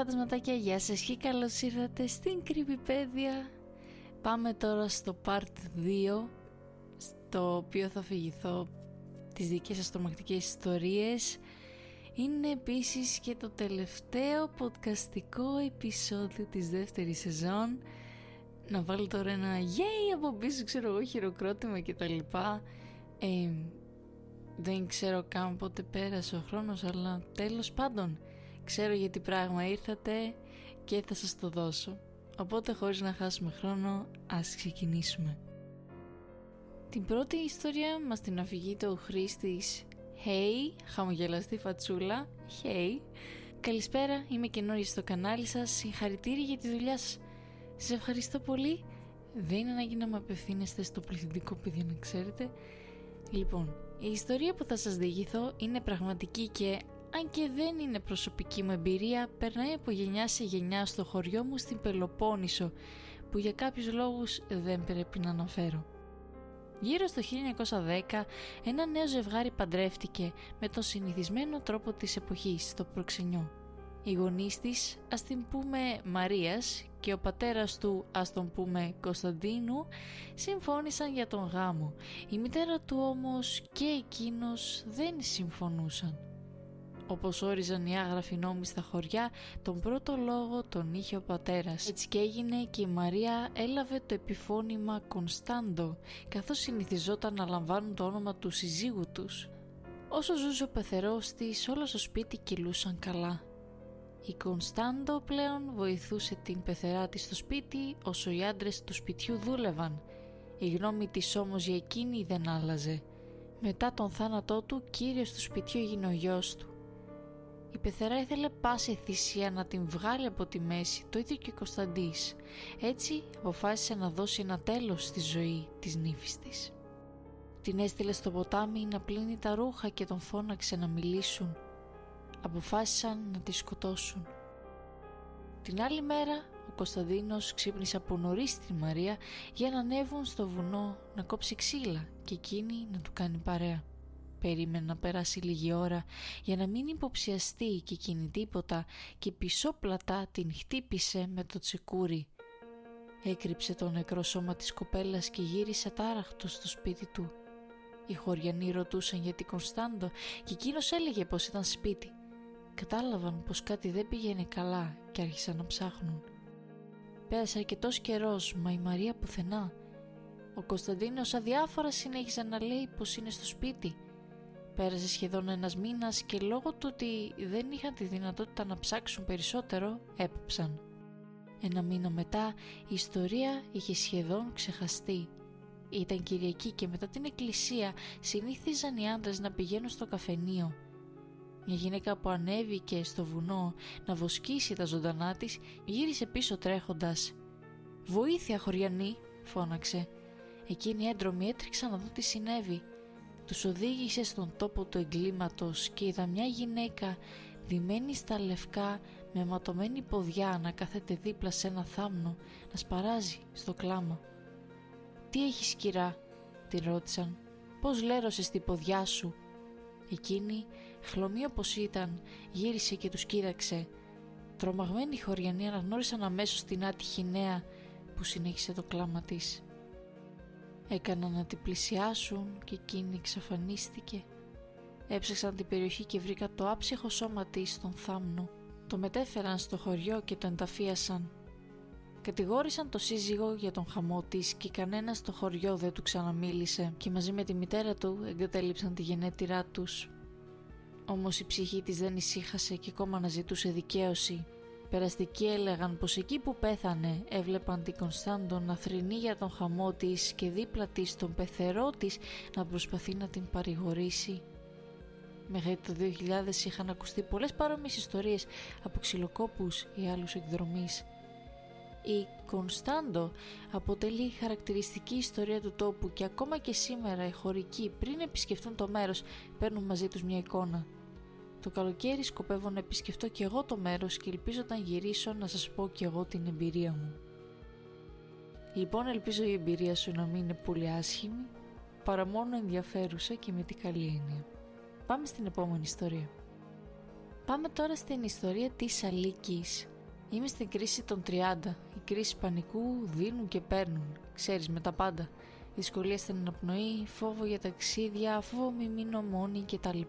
φαντασματάκια, γεια σας και καλώς ήρθατε στην Κρυπηπέδια. Πάμε τώρα στο part 2, στο οποίο θα φυγηθώ τις δικές σας τρομακτικές ιστορίες. Είναι επίσης και το τελευταίο podcastικό επεισόδιο της δεύτερης σεζόν. Να βάλω τώρα ένα yay από πίσω, ξέρω εγώ, χειροκρότημα και τα λοιπά. Ε, δεν ξέρω καν πότε πέρασε ο χρόνος, αλλά τέλος πάντων ξέρω γιατί πράγμα ήρθατε και θα σας το δώσω. Οπότε χωρίς να χάσουμε χρόνο, ας ξεκινήσουμε. Την πρώτη ιστορία μας την αφηγεί το Χρήστης. Hey, χαμογελαστή φατσούλα, hey. Καλησπέρα, είμαι καινούργια στο κανάλι σας, συγχαρητήρια για τη δουλειά σας. Σας ευχαριστώ πολύ. Δεν είναι ανάγκη να με απευθύνεστε στο πληθυντικό παιδί να ξέρετε. Λοιπόν, η ιστορία που θα σας διηγηθώ είναι πραγματική και αν και δεν είναι προσωπική μου εμπειρία, περνάει από γενιά σε γενιά στο χωριό μου στην Πελοπόννησο, που για κάποιους λόγους δεν πρέπει να αναφέρω. Γύρω στο 1910, ένα νέο ζευγάρι παντρεύτηκε με τον συνηθισμένο τρόπο της εποχής, στο προξενιό. Οι γονείς της, ας την πούμε Μαρίας και ο πατέρας του, ας τον πούμε Κωνσταντίνου, συμφώνησαν για τον γάμο. Η μητέρα του όμως και εκείνος δεν συμφωνούσαν. Όπως όριζαν οι άγραφοι νόμοι στα χωριά, τον πρώτο λόγο τον είχε ο πατέρας. Έτσι και έγινε και η Μαρία έλαβε το επιφώνημα Κωνσταντο, καθώς συνηθιζόταν να λαμβάνουν το όνομα του συζύγου τους. Όσο ζούσε ο πεθερός της, όλα στο σπίτι κυλούσαν καλά. Η Κωνσταντο πλέον βοηθούσε την πεθερά της στο σπίτι όσο οι άντρες του σπιτιού δούλευαν. Η γνώμη της όμως για εκείνη δεν άλλαζε. Μετά τον θάνατό του κύριος του σπιτιού έγινε ο γιος του. Η πεθερά ήθελε πάση θυσία να την βγάλει από τη μέση, το ίδιο και ο Κωνσταντής. Έτσι αποφάσισε να δώσει ένα τέλος στη ζωή της νύφης της. Την έστειλε στο ποτάμι να πλύνει τα ρούχα και τον φώναξε να μιλήσουν. Αποφάσισαν να τη σκοτώσουν. Την άλλη μέρα ο Κωνσταντίνος ξύπνησε από νωρίς τη Μαρία για να ανέβουν στο βουνό να κόψει ξύλα και εκείνη να του κάνει παρέα. Περίμενε να περάσει λίγη ώρα για να μην υποψιαστεί και εκείνη τίποτα και πισόπλατα την χτύπησε με το τσεκούρι. Έκρυψε το νεκρό σώμα της κοπέλας και γύρισε τάραχτο στο σπίτι του. Οι χωριανοί ρωτούσαν για την Κωνσταντο και εκείνος έλεγε πως ήταν σπίτι. Κατάλαβαν πως κάτι δεν πήγαινε καλά και άρχισαν να ψάχνουν. Πέρασε αρκετός καιρός, μα η Μαρία πουθενά. Ο Κωνσταντίνος αδιάφορα συνέχισε να λέει πως είναι στο σπίτι Πέρασε σχεδόν ένας μήνας και λόγω του ότι δεν είχαν τη δυνατότητα να ψάξουν περισσότερο, έπεψαν. Ένα μήνα μετά η ιστορία είχε σχεδόν ξεχαστεί. Ήταν Κυριακή και μετά την εκκλησία συνήθιζαν οι άντρες να πηγαίνουν στο καφενείο. Μια γυναίκα που ανέβηκε στο βουνό να βοσκήσει τα ζωντανά της γύρισε πίσω τρέχοντας. «Βοήθεια χωριανή» φώναξε. Εκείνοι έντρομοι έτρεξαν να δουν τι συνέβη. Τους οδήγησε στον τόπο του εγκλήματος και είδα μια γυναίκα ντυμένη στα λευκά με ματωμένη ποδιά να κάθεται δίπλα σε ένα θάμνο να σπαράζει στο κλάμα. «Τι έχεις κυρά» τη ρώτησαν. «Πώς λέρωσες την ποδιά σου» Εκείνη, χλωμή όπως ήταν, γύρισε και τους κοίταξε. Τρομαγμένοι χωριανοί αναγνώρισαν αμέσως την άτυχη νέα που συνέχισε το κλάμα της. Έκαναν να την πλησιάσουν και εκείνη εξαφανίστηκε. Έψαξαν την περιοχή και βρήκα το άψυχο σώμα της στον θάμνο. Το μετέφεραν στο χωριό και το ενταφίασαν. Κατηγόρησαν το σύζυγο για τον χαμό της και κανένας στο χωριό δεν του ξαναμίλησε και μαζί με τη μητέρα του εγκατέλειψαν τη γενέτειρά τους. Όμως η ψυχή της δεν ησύχασε και ακόμα αναζητούσε δικαίωση Περαστικοί έλεγαν πως εκεί που πέθανε έβλεπαν την Κωνσταντο να θρυνεί για τον χαμό της και δίπλα της τον πεθερό της να προσπαθεί να την παρηγορήσει. Μέχρι το 2000 είχαν ακουστεί πολλές παρόμοιες ιστορίες από ξυλοκόπους ή άλλους εκδρομείς. Η Κωνσταντο αποτελεί χαρακτηριστική ιστορία του τόπου και ακόμα και σήμερα οι χωρικοί πριν επισκεφτούν το μέρος παίρνουν μαζί τους μια εικόνα. Το καλοκαίρι σκοπεύω να επισκεφτώ και εγώ το μέρος και ελπίζω όταν γυρίσω να σας πω και εγώ την εμπειρία μου. Λοιπόν ελπίζω η εμπειρία σου να μην είναι πολύ άσχημη, παρά μόνο ενδιαφέρουσα και με την καλή έννοια. Πάμε στην επόμενη ιστορία. Πάμε τώρα στην ιστορία της Αλίκης. Είμαι στην κρίση των 30. Οι κρίση πανικού δίνουν και παίρνουν. Ξέρεις με τα πάντα. Δυσκολία στην αναπνοή, φόβο για ταξίδια, φόβο μη μείνω μόνη κτλ.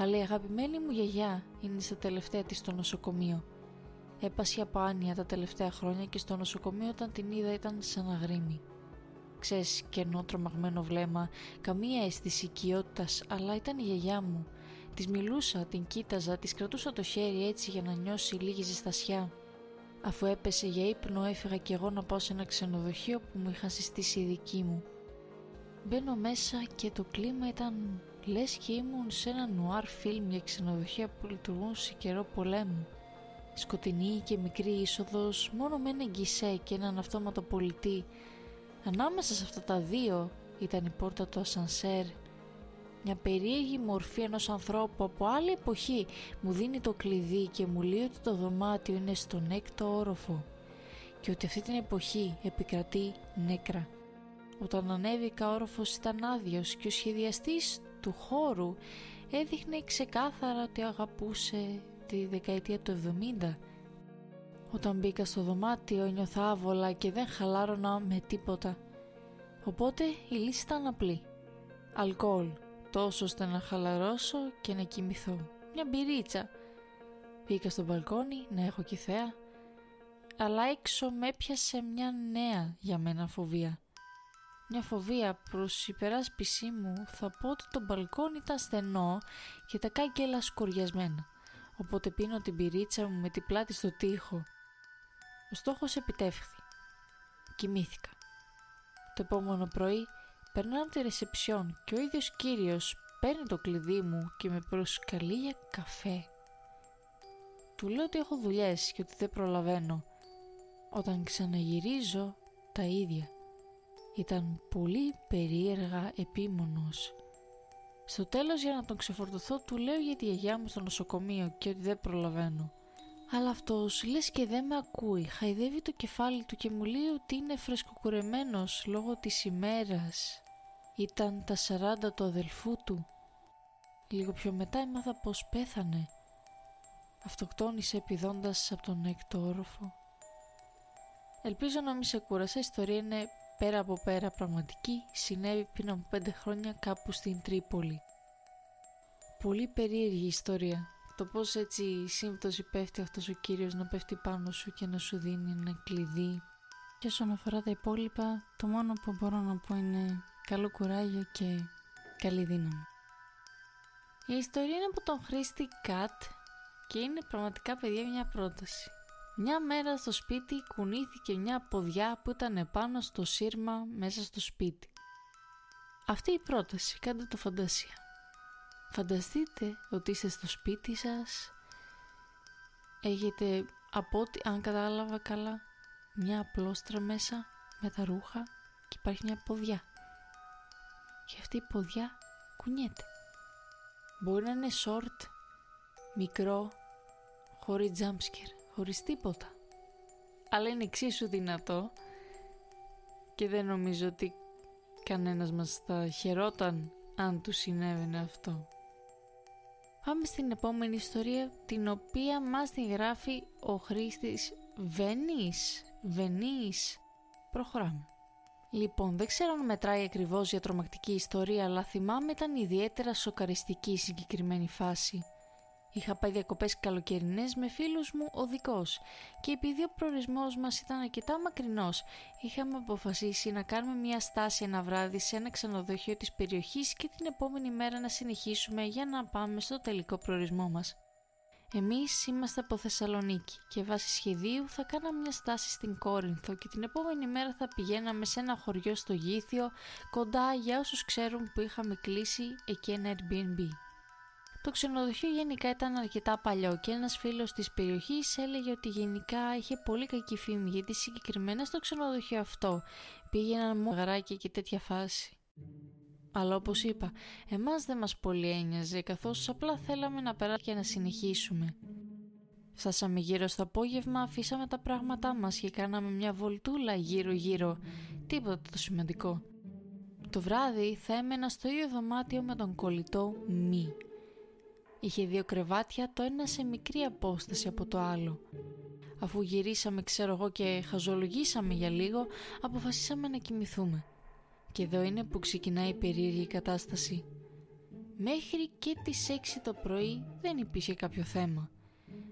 Αλλά η αγαπημένη μου γιαγιά είναι στα τελευταία της στο νοσοκομείο. Έπασε από άνοια τα τελευταία χρόνια και στο νοσοκομείο όταν την είδα ήταν σαν αγρίμη. Ξέρεις, κενό τρομαγμένο βλέμμα, καμία αίσθηση οικειότητας, αλλά ήταν η γιαγιά μου. Της μιλούσα, την κοίταζα, της κρατούσα το χέρι έτσι για να νιώσει λίγη ζεστασιά. Αφού έπεσε για ύπνο έφυγα κι εγώ να πάω σε ένα ξενοδοχείο που μου είχαν συστήσει οι δικοί μου. Μπαίνω μέσα και το κλίμα ήταν λες και ήμουν σε ένα νουάρ φιλμ για ξενοδοχεία που λειτουργούν σε καιρό πολέμου. Σκοτεινή και μικρή είσοδος, μόνο με ένα γκισέ και έναν αυτόματο πολιτή. Ανάμεσα σε αυτά τα δύο ήταν η πόρτα του ασανσέρ. Μια περίεργη μορφή ενός ανθρώπου από άλλη εποχή μου δίνει το κλειδί και μου λέει ότι το δωμάτιο είναι στον έκτο όροφο και ότι αυτή την εποχή επικρατεί νέκρα. Όταν ανέβηκα ο όροφος ήταν άδειος και ο σχεδιαστής του χώρου έδειχνε ξεκάθαρα ότι αγαπούσε τη δεκαετία του 70. Όταν μπήκα στο δωμάτιο νιώθα άβολα και δεν χαλάρωνα με τίποτα. Οπότε η λύση ήταν απλή. Αλκοόλ, τόσο ώστε να χαλαρώσω και να κοιμηθώ. Μια μπυρίτσα. Μπήκα στο μπαλκόνι να έχω και θέα. Αλλά έξω με έπιασε μια νέα για μένα φοβία. Μια φοβία προς υπεράσπιση μου θα πω ότι το μπαλκόνι ήταν στενό και τα κάγκελα σκοριασμένα οπότε πίνω την πυρίτσα μου με την πλάτη στο τοίχο. Ο στόχος επιτεύχθη. Κοιμήθηκα. Το επόμενο πρωί περνάω τη ρεσεψιόν και ο ίδιος κύριος παίρνει το κλειδί μου και με προσκαλεί για καφέ. Του λέω ότι έχω δουλειές και ότι δεν προλαβαίνω. Όταν ξαναγυρίζω τα ίδια. Ήταν πολύ περίεργα επίμονος. Στο τέλος για να τον ξεφορτωθώ του λέω για τη γιαγιά μου στο νοσοκομείο και ότι δεν προλαβαίνω. Αλλά αυτός λες και δεν με ακούει, χαϊδεύει το κεφάλι του και μου λέει ότι είναι φρεσκοκουρεμένος λόγω της ημέρας. Ήταν τα 40 του αδελφού του. Λίγο πιο μετά έμαθα πως πέθανε. Αυτοκτόνησε επιδώντας από τον έκτο όροφο. Ελπίζω να μην σε κούρασα, η ιστορία είναι πέρα από πέρα πραγματική συνέβη πριν από πέντε χρόνια κάπου στην Τρίπολη. Πολύ περίεργη ιστορία. Το πώς έτσι η σύμπτωση πέφτει αυτός ο κύριος να πέφτει πάνω σου και να σου δίνει ένα κλειδί. Και όσον αφορά τα υπόλοιπα, το μόνο που μπορώ να πω είναι καλό κουράγιο και καλή δύναμη. Η ιστορία είναι από τον Χρήστη Κατ και είναι πραγματικά παιδιά μια πρόταση. Μια μέρα στο σπίτι κουνήθηκε μια ποδιά που ήταν επάνω στο σύρμα μέσα στο σπίτι. Αυτή η πρόταση, κάντε το φαντασία. Φανταστείτε ότι είστε στο σπίτι σας, έχετε από ό,τι αν κατάλαβα καλά μια απλόστρα μέσα με τα ρούχα και υπάρχει μια ποδιά. Και αυτή η ποδιά κουνιέται. Μπορεί να είναι short, μικρό, χωρίς jumpscare χωρίς τίποτα. Αλλά είναι εξίσου δυνατό και δεν νομίζω ότι κανένας μας θα χαιρόταν αν του συνέβαινε αυτό. Πάμε στην επόμενη ιστορία την οποία μας τη γράφει ο χρήστης Βενής. Βενής. Προχωράμε. Λοιπόν, δεν ξέρω αν μετράει ακριβώς για τρομακτική ιστορία, αλλά θυμάμαι ήταν ιδιαίτερα σοκαριστική η συγκεκριμένη φάση. Είχα πάει διακοπές καλοκαιρινές με φίλους μου οδικό και επειδή ο προορισμός μας ήταν αρκετά μακρινός, είχαμε αποφασίσει να κάνουμε μια στάση ένα βράδυ σε ένα ξενοδοχείο της περιοχής και την επόμενη μέρα να συνεχίσουμε για να πάμε στο τελικό προορισμό μας. Εμείς είμαστε από Θεσσαλονίκη και βάσει σχεδίου θα κάναμε μια στάση στην Κόρινθο και την επόμενη μέρα θα πηγαίναμε σε ένα χωριό στο Γήθιο κοντά για όσους ξέρουν που είχαμε κλείσει εκεί ένα Airbnb. Το ξενοδοχείο γενικά ήταν αρκετά παλιό και ένας φίλος της περιοχής έλεγε ότι γενικά είχε πολύ κακή φήμη γιατί συγκεκριμένα στο ξενοδοχείο αυτό πήγαιναν μόνο γαράκια και τέτοια φάση. Αλλά όπως είπα, εμάς δεν μας πολύ ένοιαζε καθώς απλά θέλαμε να περάσουμε και να συνεχίσουμε. Φτάσαμε γύρω στο απόγευμα, αφήσαμε τα πράγματά μας και κάναμε μια βολτούλα γύρω γύρω. Τίποτα το σημαντικό. Το βράδυ θα έμενα στο ίδιο δωμάτιο με τον κολλητό Μη Είχε δύο κρεβάτια, το ένα σε μικρή απόσταση από το άλλο. Αφού γυρίσαμε, ξέρω εγώ, και χαζολογήσαμε για λίγο, αποφασίσαμε να κοιμηθούμε. Και εδώ είναι που ξεκινάει η περίεργη κατάσταση. Μέχρι και τις 6 το πρωί δεν υπήρχε κάποιο θέμα.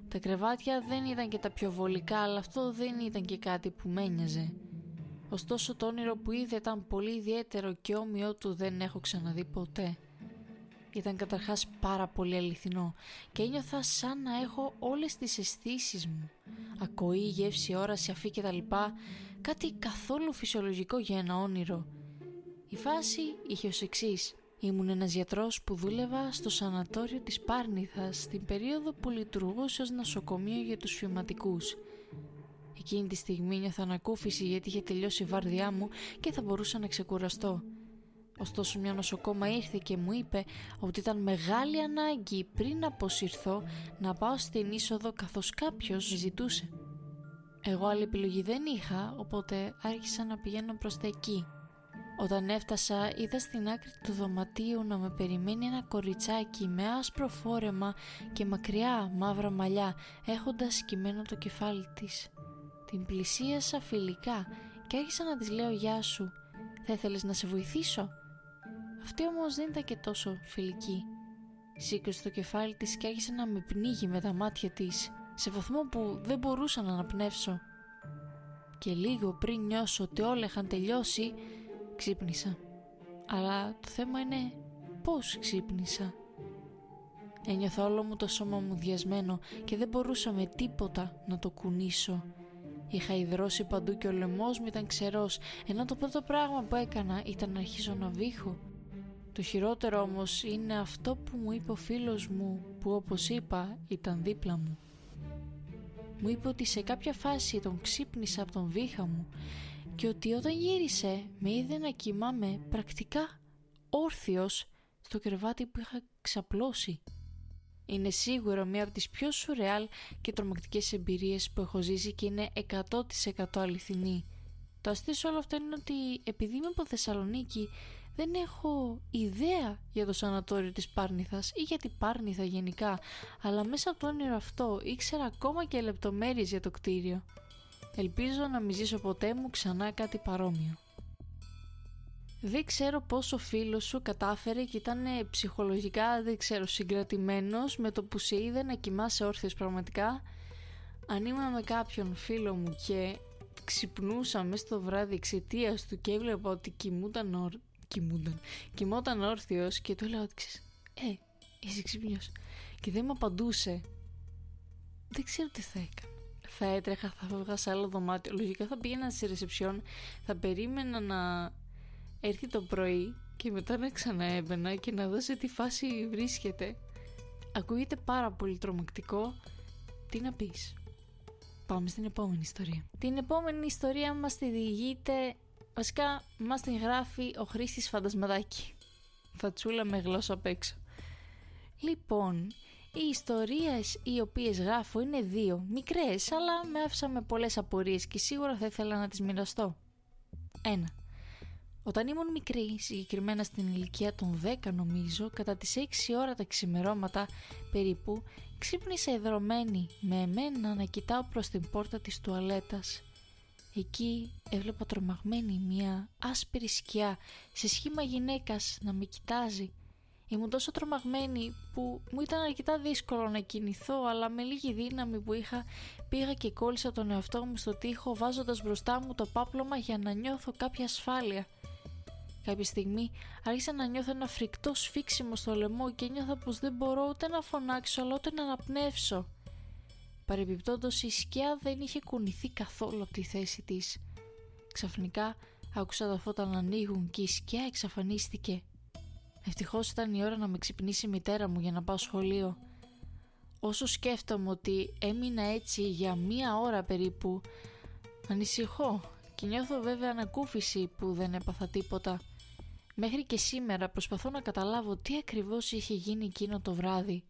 Τα κρεβάτια δεν ήταν και τα πιο βολικά, αλλά αυτό δεν ήταν και κάτι που μένιαζε. Ωστόσο το όνειρο που είδε ήταν πολύ ιδιαίτερο και όμοιό του δεν έχω ξαναδεί ποτέ. Ήταν καταρχάς πάρα πολύ αληθινό και ένιωθα σαν να έχω όλες τις αισθήσεις μου. Ακοή, γεύση, όραση, αφή και τα λοιπά, κάτι καθόλου φυσιολογικό για ένα όνειρο. Η φάση είχε ως εξής. Ήμουν ένας γιατρός που δούλευα στο σανατόριο της Πάρνηθας στην περίοδο που λειτουργούσε ως νοσοκομείο για τους φυματικούς. Εκείνη τη στιγμή νιώθα ανακούφιση γιατί είχε τελειώσει η βάρδιά μου και θα μπορούσα να ξεκουραστώ. Ωστόσο μια νοσοκόμα ήρθε και μου είπε ότι ήταν μεγάλη ανάγκη πριν αποσυρθώ να πάω στην είσοδο καθώς κάποιος ζητούσε. Εγώ άλλη επιλογή δεν είχα οπότε άρχισα να πηγαίνω προς τα εκεί. Όταν έφτασα είδα στην άκρη του δωματίου να με περιμένει ένα κοριτσάκι με άσπρο φόρεμα και μακριά μαύρα μαλλιά έχοντας σκυμμένο το κεφάλι της. Την πλησίασα φιλικά και άρχισα να της λέω «Γεια σου, θα ήθελες να σε βοηθήσω» Αυτή όμως δεν ήταν και τόσο φιλική. Σήκωσε το κεφάλι της και άρχισε να με πνίγει με τα μάτια της, σε βαθμό που δεν μπορούσα να αναπνεύσω. Και λίγο πριν νιώσω ότι όλα είχαν τελειώσει, ξύπνησα. Αλλά το θέμα είναι πώς ξύπνησα. Ένιωθα όλο μου το σώμα μου διασμένο και δεν μπορούσα με τίποτα να το κουνήσω. Είχα υδρώσει παντού και ο λαιμός μου ήταν ξερός, ενώ το πρώτο πράγμα που έκανα ήταν να αρχίσω να βήχω. Το χειρότερο όμως είναι αυτό που μου είπε ο φίλος μου που όπως είπα ήταν δίπλα μου. Μου είπε ότι σε κάποια φάση τον ξύπνησα από τον βήχα μου και ότι όταν γύρισε με είδε να κοιμάμαι πρακτικά όρθιος στο κρεβάτι που είχα ξαπλώσει. Είναι σίγουρα μία από τις πιο σουρεάλ και τρομακτικές εμπειρίες που έχω ζήσει και είναι 100% αληθινή. Το αστείο σε όλο αυτό είναι ότι επειδή είμαι από Θεσσαλονίκη δεν έχω ιδέα για το σανατόριο της Πάρνηθας ή για την Πάρνηθα γενικά, αλλά μέσα από το όνειρο αυτό ήξερα ακόμα και λεπτομέρειες για το κτίριο. Ελπίζω να μην ζήσω ποτέ μου ξανά κάτι παρόμοιο. Δεν ξέρω πόσο φίλος σου κατάφερε και ήταν ψυχολογικά, δεν ξέρω, συγκρατημένος με το που σε είδε να κοιμάσαι όρθιος πραγματικά. Αν ήμουν με κάποιον φίλο μου και ξυπνούσα μέσα στο βράδυ εξαιτίας του και έβλεπα ότι κοιμούταν κοιμούνταν. Κοιμόταν όρθιος και του έλεγα ότι ξέρεις, Ε, είσαι ξύπνιος. Και δεν μου απαντούσε. Δεν ξέρω τι θα έκανα. Θα έτρεχα, θα φεύγα σε άλλο δωμάτιο. Λογικά θα πήγαινα στη ρεσεψιόν, θα περίμενα να έρθει το πρωί και μετά να ξαναέμπαινα και να δω σε τι φάση βρίσκεται. Ακούγεται πάρα πολύ τρομακτικό. Τι να πεις. Πάμε στην επόμενη ιστορία. Την επόμενη ιστορία μας τη διηγείται Βασικά, μας την γράφει ο Χρήστης Φαντασμαδάκη. Φατσούλα με γλώσσα απ' έξω. Λοιπόν, οι ιστορίες οι οποίες γράφω είναι δύο, μικρές, αλλά με άφησαν με πολλές απορίες και σίγουρα θα ήθελα να τις μοιραστώ. Ένα. Όταν ήμουν μικρή, συγκεκριμένα στην ηλικία των 10 νομίζω, κατά τις 6 ώρα τα ξημερώματα περίπου, ξύπνησα εδρωμένη με εμένα να κοιτάω προς την πόρτα της τουαλέτας Εκεί έβλεπα τρομαγμένη μια άσπρη σκιά σε σχήμα γυναίκας να με κοιτάζει. Ήμουν τόσο τρομαγμένη που μου ήταν αρκετά δύσκολο να κινηθώ αλλά με λίγη δύναμη που είχα πήγα και κόλλησα τον εαυτό μου στο τοίχο βάζοντας μπροστά μου το πάπλωμα για να νιώθω κάποια ασφάλεια. Κάποια στιγμή άρχισα να νιώθω ένα φρικτό σφίξιμο στο λαιμό και νιώθα πως δεν μπορώ ούτε να φωνάξω αλλά ούτε να αναπνεύσω. Παρεμπιπτόντως η σκιά δεν είχε κουνηθεί καθόλου από τη θέση της. Ξαφνικά άκουσα τα φώτα να ανοίγουν και η σκιά εξαφανίστηκε. Ευτυχώς ήταν η ώρα να με ξυπνήσει η μητέρα μου για να πάω σχολείο. Όσο σκέφτομαι ότι έμεινα έτσι για μία ώρα περίπου, ανησυχώ και νιώθω βέβαια ανακούφιση που δεν έπαθα τίποτα. Μέχρι και σήμερα προσπαθώ να καταλάβω τι ακριβώς είχε γίνει εκείνο το βράδυ.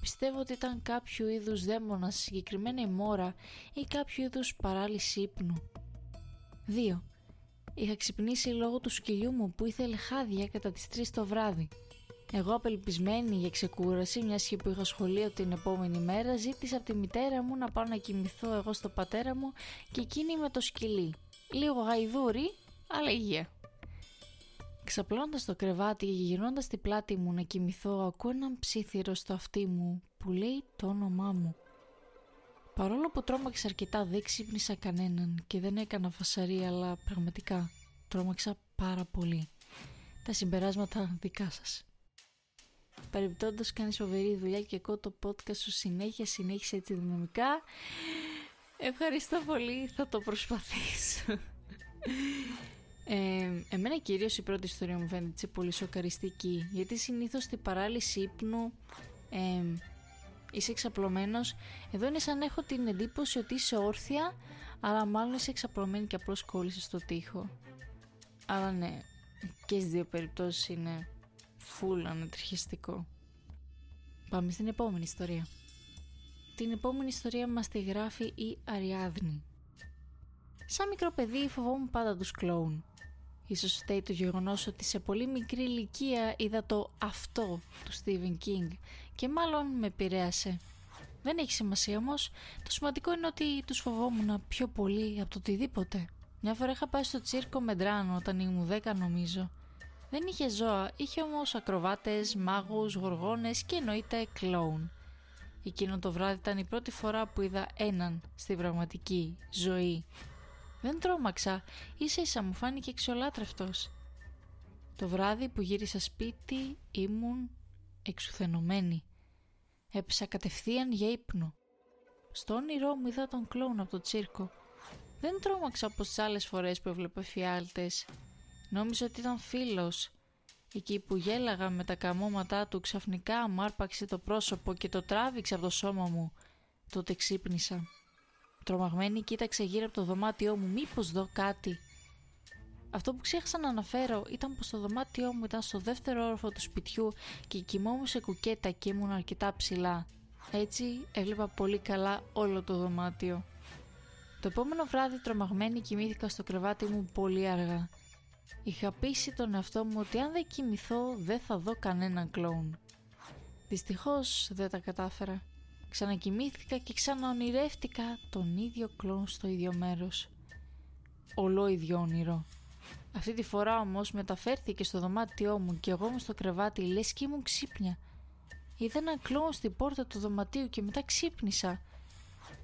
Πιστεύω ότι ήταν κάποιο είδους δαίμονα, συγκεκριμένα η μόρα ή κάποιο είδους παράλυση ύπνου. 2. Είχα ξυπνήσει λόγω του σκυλιού μου που ήθελε χάδια κατά τις 3 το βράδυ. Εγώ απελπισμένη για ξεκούραση, μιας και που είχα σχολείο την επόμενη μέρα, ζήτησα από τη μητέρα μου να πάω να κοιμηθώ εγώ στο πατέρα μου και εκείνη με το σκυλί. Λίγο γαϊδούρι, αλλά υγεία. Ξαπλώντας το κρεβάτι και γυρνώντας την πλάτη μου να κοιμηθώ, ακούω έναν ψήθυρο στο αυτί μου που λέει το όνομά μου. Παρόλο που τρόμαξα αρκετά δεν ξύπνησα κανέναν και δεν έκανα φασαρία αλλά πραγματικά τρόμαξα πάρα πολύ. Τα συμπεράσματα δικά σας. Περιπτώντας κάνεις φοβερή δουλειά και εγώ το podcast σου συνέχεια συνέχισε έτσι δυναμικά. Ευχαριστώ πολύ, θα το προσπαθήσω. Ε, εμένα κυρίως η πρώτη ιστορία μου φαίνεται πολύ σοκαριστική γιατί συνήθως στην παράλυση ύπνου ε, είσαι εξαπλωμένος. Εδώ είναι σαν να έχω την εντύπωση ότι είσαι όρθια αλλά μάλλον είσαι εξαπλωμένη και απλώς κόλλησες στο τοίχο. Αλλά ναι και στις δύο περιπτώσεις είναι full ανατριχιστικό πάμε στην επόμενη ιστορία. Την επόμενη ιστορία μας τη γράφει η Αριάδνη. Σαν μικρό παιδί φοβόμουν πάντα τους κλόουν Ίσως φταίει το γεγονός ότι σε πολύ μικρή ηλικία είδα το αυτό του Stephen King και μάλλον με επηρέασε. Δεν έχει σημασία όμως, το σημαντικό είναι ότι τους φοβόμουν πιο πολύ από το οτιδήποτε. Μια φορά είχα πάει στο τσίρκο Μεντράνο όταν ήμουν 10 νομίζω. Δεν είχε ζώα, είχε όμως ακροβάτες, μάγους, γοργόνες και εννοείται κλόουν. Εκείνο το βράδυ ήταν η πρώτη φορά που είδα έναν στην πραγματική ζωή δεν τρόμαξα, ίσα ίσα μου φάνηκε εξολάτρευτος. Το βράδυ που γύρισα σπίτι ήμουν εξουθενωμένη. Έπεσα κατευθείαν για ύπνο. Στο όνειρό μου είδα τον κλόουν από το τσίρκο. Δεν τρόμαξα όπως τις άλλες φορές που έβλεπα φιάλτες. Νόμιζα ότι ήταν φίλος. Εκεί που γέλαγα με τα καμώματά του ξαφνικά μου άρπαξε το πρόσωπο και το τράβηξε από το σώμα μου. Τότε ξύπνησα. Τρομαγμένη κοίταξε γύρω από το δωμάτιό μου μήπως δω κάτι. Αυτό που ξέχασα να αναφέρω ήταν πως το δωμάτιό μου ήταν στο δεύτερο όροφο του σπιτιού και κοιμόμουν σε κουκέτα και ήμουν αρκετά ψηλά. Έτσι έβλεπα πολύ καλά όλο το δωμάτιο. Το επόμενο βράδυ τρομαγμένη κοιμήθηκα στο κρεβάτι μου πολύ αργά. Είχα πείσει τον εαυτό μου ότι αν δεν κοιμηθώ δεν θα δω κανέναν κλόουν. Δυστυχώς δεν τα κατάφερα. Ξανακοιμήθηκα και ξαναονειρεύτηκα τον ίδιο κλόν στο ίδιο μέρος. Ολό ίδιο όνειρο. Αυτή τη φορά όμως μεταφέρθηκε στο δωμάτιό μου και εγώ μου στο κρεβάτι λες και ήμουν ξύπνια. Είδα ένα κλόν στην πόρτα του δωματίου και μετά ξύπνησα.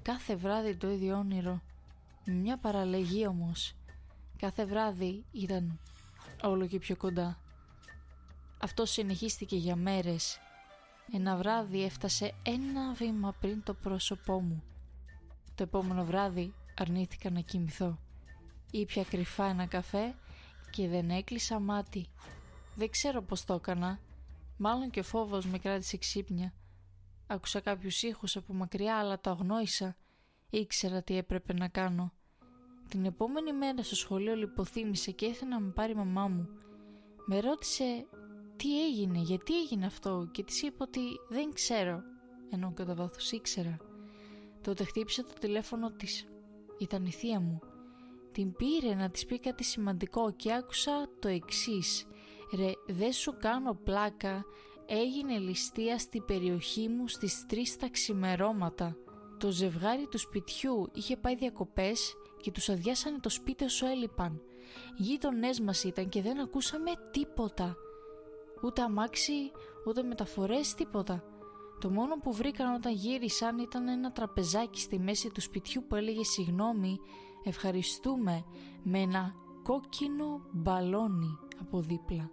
Κάθε βράδυ το ίδιο όνειρο. Με μια παραλλαγή όμως. Κάθε βράδυ ήταν όλο και πιο κοντά. Αυτό συνεχίστηκε για μέρες ένα βράδυ έφτασε ένα βήμα πριν το πρόσωπό μου. Το επόμενο βράδυ αρνήθηκα να κοιμηθώ. Ήπια κρυφά ένα καφέ και δεν έκλεισα μάτι. Δεν ξέρω πώς το έκανα. Μάλλον και ο φόβος με κράτησε ξύπνια. Άκουσα κάποιους ήχους από μακριά αλλά το αγνόησα. Ήξερα τι έπρεπε να κάνω. Την επόμενη μέρα στο σχολείο λιποθύμησε και ήθελε να με πάρει η μαμά μου. Με ρώτησε τι έγινε, γιατί έγινε αυτό; Και της είπα ότι δεν ξέρω, ενώ κατά βάθος ήξερα. Τότε χτύπησε το τηλέφωνο της. Ήταν η θεία μου. Την πήρε να της πει κάτι σημαντικό και άκουσα το εξής. «Ρε, δεν σου κάνω πλάκα, έγινε ληστεία στην περιοχή μου στις τρεις τα ξημερώματα. Το ζευγάρι του σπιτιού είχε πάει διακοπές και τους αδειάσανε το σπίτι όσο έλειπαν. Γείτονές μας ήταν και δεν ακούσαμε τίποτα ούτε αμάξι, ούτε μεταφορές, τίποτα. Το μόνο που βρήκαν όταν γύρισαν ήταν ένα τραπεζάκι στη μέση του σπιτιού που έλεγε συγγνώμη, ευχαριστούμε, με ένα κόκκινο μπαλόνι από δίπλα.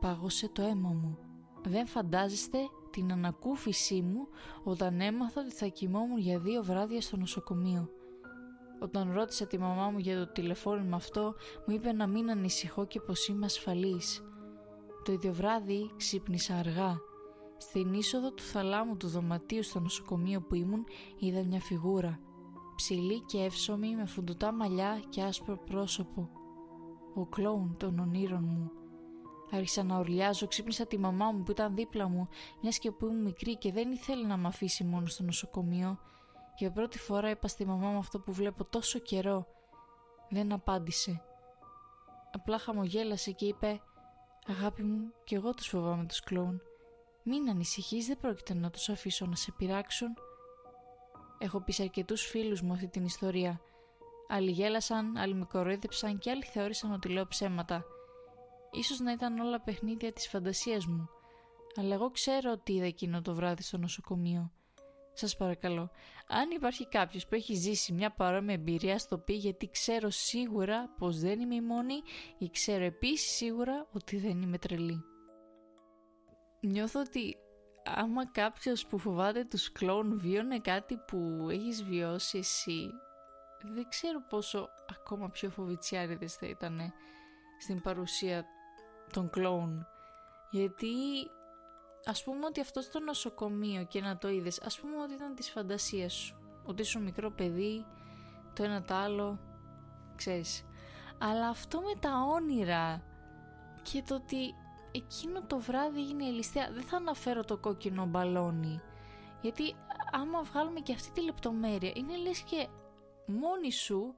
Πάγωσε το αίμα μου. Δεν φαντάζεστε την ανακούφισή μου όταν έμαθα ότι θα κοιμόμουν για δύο βράδια στο νοσοκομείο. Όταν ρώτησα τη μαμά μου για το τηλεφώνημα αυτό, μου είπε να μην ανησυχώ και πως είμαι ασφαλής. Το ίδιο βράδυ ξύπνησα αργά. Στην είσοδο του θαλάμου του δωματίου στο νοσοκομείο που ήμουν είδα μια φιγούρα. Ψηλή και εύσωμη με φουντουτά μαλλιά και άσπρο πρόσωπο. Ο κλόουν των ονείρων μου. Άρχισα να ορλιάζω, ξύπνησα τη μαμά μου που ήταν δίπλα μου, μιας και που ήμουν μικρή και δεν ήθελε να με αφήσει μόνος στο νοσοκομείο. Για πρώτη φορά είπα στη μαμά μου αυτό που βλέπω τόσο καιρό. Δεν απάντησε. Απλά χαμογέλασε και είπε Αγάπη μου, κι εγώ τους φοβάμαι τους κλόουν. Μην ανησυχείς, δεν πρόκειται να τους αφήσω να σε πειράξουν. Έχω πει σε αρκετούς φίλους μου αυτή την ιστορία. Άλλοι γέλασαν, άλλοι με κοροϊδέψαν και άλλοι θεώρησαν ότι λέω ψέματα. Ίσως να ήταν όλα παιχνίδια της φαντασίας μου. Αλλά εγώ ξέρω ότι είδα εκείνο το βράδυ στο νοσοκομείο. Σας παρακαλώ, αν υπάρχει κάποιος που έχει ζήσει μια παρόμοια εμπειρία στο πει γιατί ξέρω σίγουρα πως δεν είμαι η μόνη ή ξέρω επίσης σίγουρα ότι δεν είμαι τρελή. Νιώθω ότι άμα κάποιος που φοβάται τους κλόουν βίωνε κάτι που έχεις βιώσει εσύ δεν ξέρω πόσο ακόμα πιο φοβητσιάριδες θα ήταν στην παρουσία των κλόουν γιατί ας πούμε ότι αυτό στο νοσοκομείο και να το είδες ας πούμε ότι ήταν της φαντασίας σου. Ότι είσαι μικρό παιδί το ένα το άλλο ξέρεις. Αλλά αυτό με τα όνειρα και το ότι εκείνο το βράδυ έγινε η ληστεία δεν θα αναφέρω το κόκκινο μπαλόνι. Γιατί άμα βγάλουμε και αυτή τη λεπτομέρεια είναι λες και μόνη σου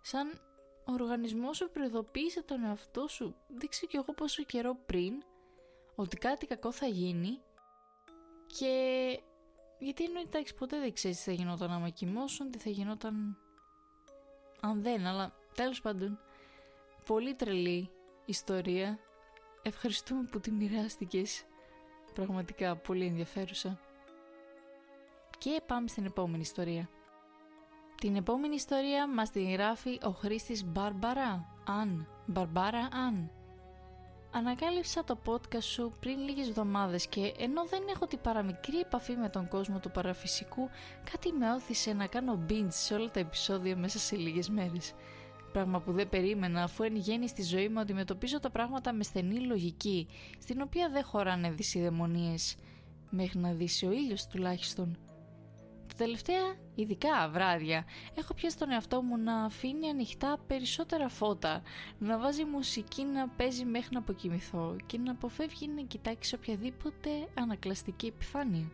σαν οργανισμός σου προειδοποίησε τον εαυτό σου δεν ξέρω κι εγώ πόσο καιρό πριν ότι κάτι κακό θα γίνει και γιατί εννοείται εντάξει ποτέ δεν ξέρεις τι θα γινόταν άμα κοιμώσουν, τι θα γινόταν αν δεν, αλλά τέλος πάντων πολύ τρελή ιστορία. Ευχαριστούμε που τη μοιράστηκες. πραγματικά πολύ ενδιαφέρουσα. Και πάμε στην επόμενη ιστορία. Την επόμενη ιστορία μας τη γράφει ο χρήστης Μπαρμπαρά Αν, Μπαρμπάρα Αν Ανακάλυψα το podcast σου πριν λίγες εβδομάδες και ενώ δεν έχω την παραμικρή επαφή με τον κόσμο του παραφυσικού, κάτι με όθησε να κάνω binge σε όλα τα επεισόδια μέσα σε λίγες μέρες. Πράγμα που δεν περίμενα αφού εν γέννη στη ζωή μου αντιμετωπίζω τα πράγματα με στενή λογική, στην οποία δεν χωράνε δυσιδαιμονίες. Μέχρι να δύσει ο ήλιος τουλάχιστον. Τα τελευταία, ειδικά βράδια, έχω πιάσει τον εαυτό μου να αφήνει ανοιχτά περισσότερα φώτα, να βάζει μουσική να παίζει μέχρι να αποκοιμηθώ και να αποφεύγει να κοιτάξει οποιαδήποτε ανακλαστική επιφάνεια.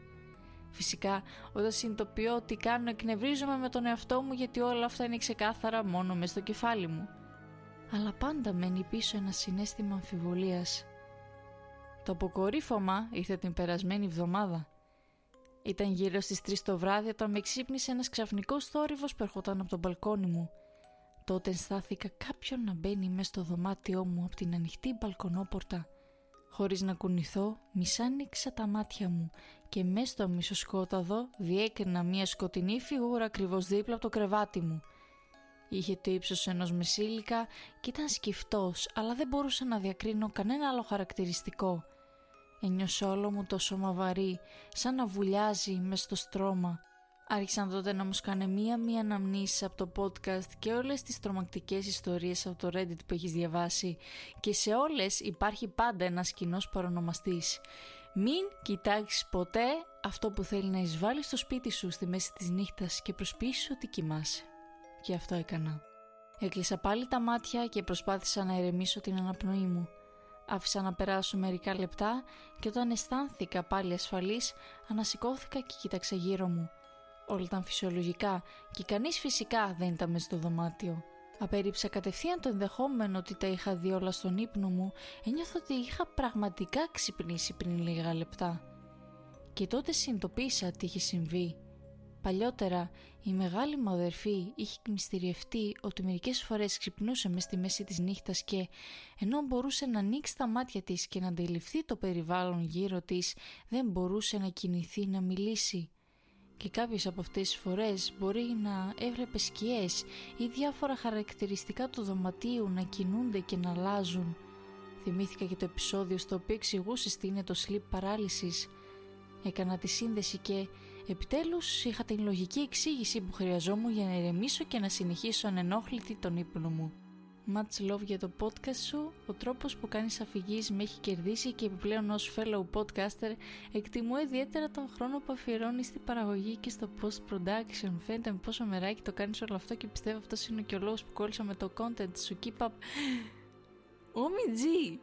Φυσικά, όταν συνειδητοποιώ ότι κάνω, εκνευρίζομαι με τον εαυτό μου γιατί όλα αυτά είναι ξεκάθαρα μόνο μες στο κεφάλι μου. Αλλά πάντα μένει πίσω ένα συνέστημα αμφιβολίας. Το αποκορύφωμα ήρθε την περασμένη εβδομάδα. Ήταν γύρω στις 3 το βράδυ όταν με ξύπνησε ένας ξαφνικός θόρυβος που ερχόταν από τον μπαλκόνι μου. Τότε αισθάθηκα κάποιον να μπαίνει μέσα στο δωμάτιό μου από την ανοιχτή μπαλκονόπορτα. Χωρίς να κουνηθώ, μισάνοιξα τα μάτια μου και μέσα στο μισοσκόταδο διέκρινα μια σκοτεινή φιγούρα ακριβώς δίπλα από το κρεβάτι μου. Είχε το ύψος ενός μεσήλικα και ήταν σκυφτός, αλλά δεν μπορούσα να διακρίνω κανένα άλλο χαρακτηριστικό. Ένιωσα όλο μου το σώμα βαρύ, σαν να βουλιάζει μες στο στρώμα. Άρχισαν τότε να μου σκάνε μία-μία αναμνήσεις από το podcast και όλες τις τρομακτικές ιστορίες από το Reddit που έχεις διαβάσει και σε όλες υπάρχει πάντα ένας κοινός παρονομαστής. Μην κοιτάξεις ποτέ αυτό που θέλει να εισβάλλεις στο σπίτι σου στη μέση της νύχτας και προσποιήσεις ότι κοιμάσαι. Και αυτό έκανα. Έκλεισα πάλι τα μάτια και προσπάθησα να ερεμήσω την αναπνοή μου. Άφησα να περάσω μερικά λεπτά και όταν αισθάνθηκα πάλι ασφαλής, ανασηκώθηκα και κοίταξα γύρω μου. Όλα ήταν φυσιολογικά και κανείς φυσικά δεν ήταν μέσα στο δωμάτιο. Απέριψα κατευθείαν το ενδεχόμενο ότι τα είχα δει όλα στον ύπνο μου, ένιωθω ότι είχα πραγματικά ξυπνήσει πριν λίγα λεπτά. Και τότε συνειδητοποίησα τι είχε συμβεί. Παλιότερα η μεγάλη μου αδερφή είχε μυστηριευτεί ότι μερικές φορές ξυπνούσε μες στη μέση της νύχτας και ενώ μπορούσε να ανοίξει τα μάτια της και να αντιληφθεί το περιβάλλον γύρω της δεν μπορούσε να κινηθεί να μιλήσει. Και κάποιες από αυτές τις φορές μπορεί να έβλεπε σκιές ή διάφορα χαρακτηριστικά του δωματίου να κινούνται και να αλλάζουν. Θυμήθηκα και το επεισόδιο στο οποίο εξηγούσε τι είναι το sleep paralysis. Έκανα τη σύνδεση και Επιτέλους είχα την λογική εξήγηση που χρειαζόμουν για να ηρεμήσω και να συνεχίσω ανενόχλητη τον ύπνο μου. Much love για το podcast σου, ο τρόπος που κάνεις αφηγής με έχει κερδίσει και επιπλέον ως fellow podcaster εκτιμώ ιδιαίτερα τον χρόνο που αφιερώνεις στην παραγωγή και στο post-production. Φαίνεται με πόσο μεράκι το κάνεις όλο αυτό και πιστεύω αυτός είναι και ο λόγος που κόλλησα με το content σου. Keep up. Όμι G!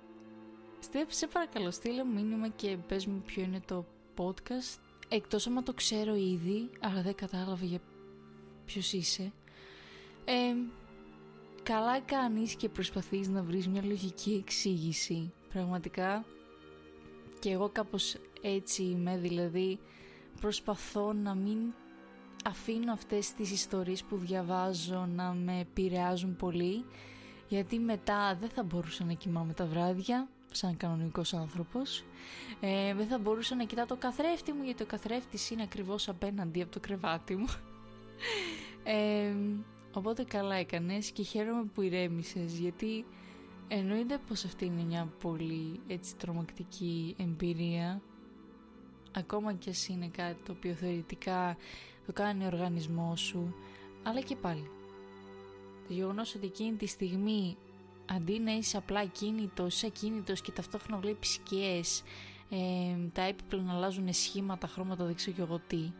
Στεφ, σε παρακαλώ στείλε μήνυμα και πες μου ποιο είναι το podcast Εκτός άμα το ξέρω ήδη, αλλά δεν κατάλαβε για ποιος είσαι. Ε, καλά κάνεις και προσπαθείς να βρεις μια λογική εξήγηση πραγματικά και εγώ κάπως έτσι είμαι δηλαδή προσπαθώ να μην αφήνω αυτές τις ιστορίες που διαβάζω να με επηρεάζουν πολύ γιατί μετά δεν θα μπορούσα να κοιμάμαι τα βράδια σαν κανονικός άνθρωπος. Ε, δεν θα μπορούσα να κοιτάω το καθρέφτη μου γιατί ο καθρέφτης είναι ακριβώς απέναντι από το κρεβάτι μου. Ε, οπότε καλά έκανες και χαίρομαι που ηρέμησες γιατί εννοείται πως αυτή είναι μια πολύ έτσι τρομακτική εμπειρία. Ακόμα κι ας είναι κάτι το οποίο θεωρητικά το κάνει ο οργανισμός σου αλλά και πάλι. Το γεγονός ότι εκείνη τη στιγμή αντί να είσαι απλά κίνητο, είσαι ακίνητος και ταυτόχρονα βλέπεις σκιές, ε, τα έπιπλα να αλλάζουν σχήματα, χρώματα, δεν ξέρω και εγώ τι,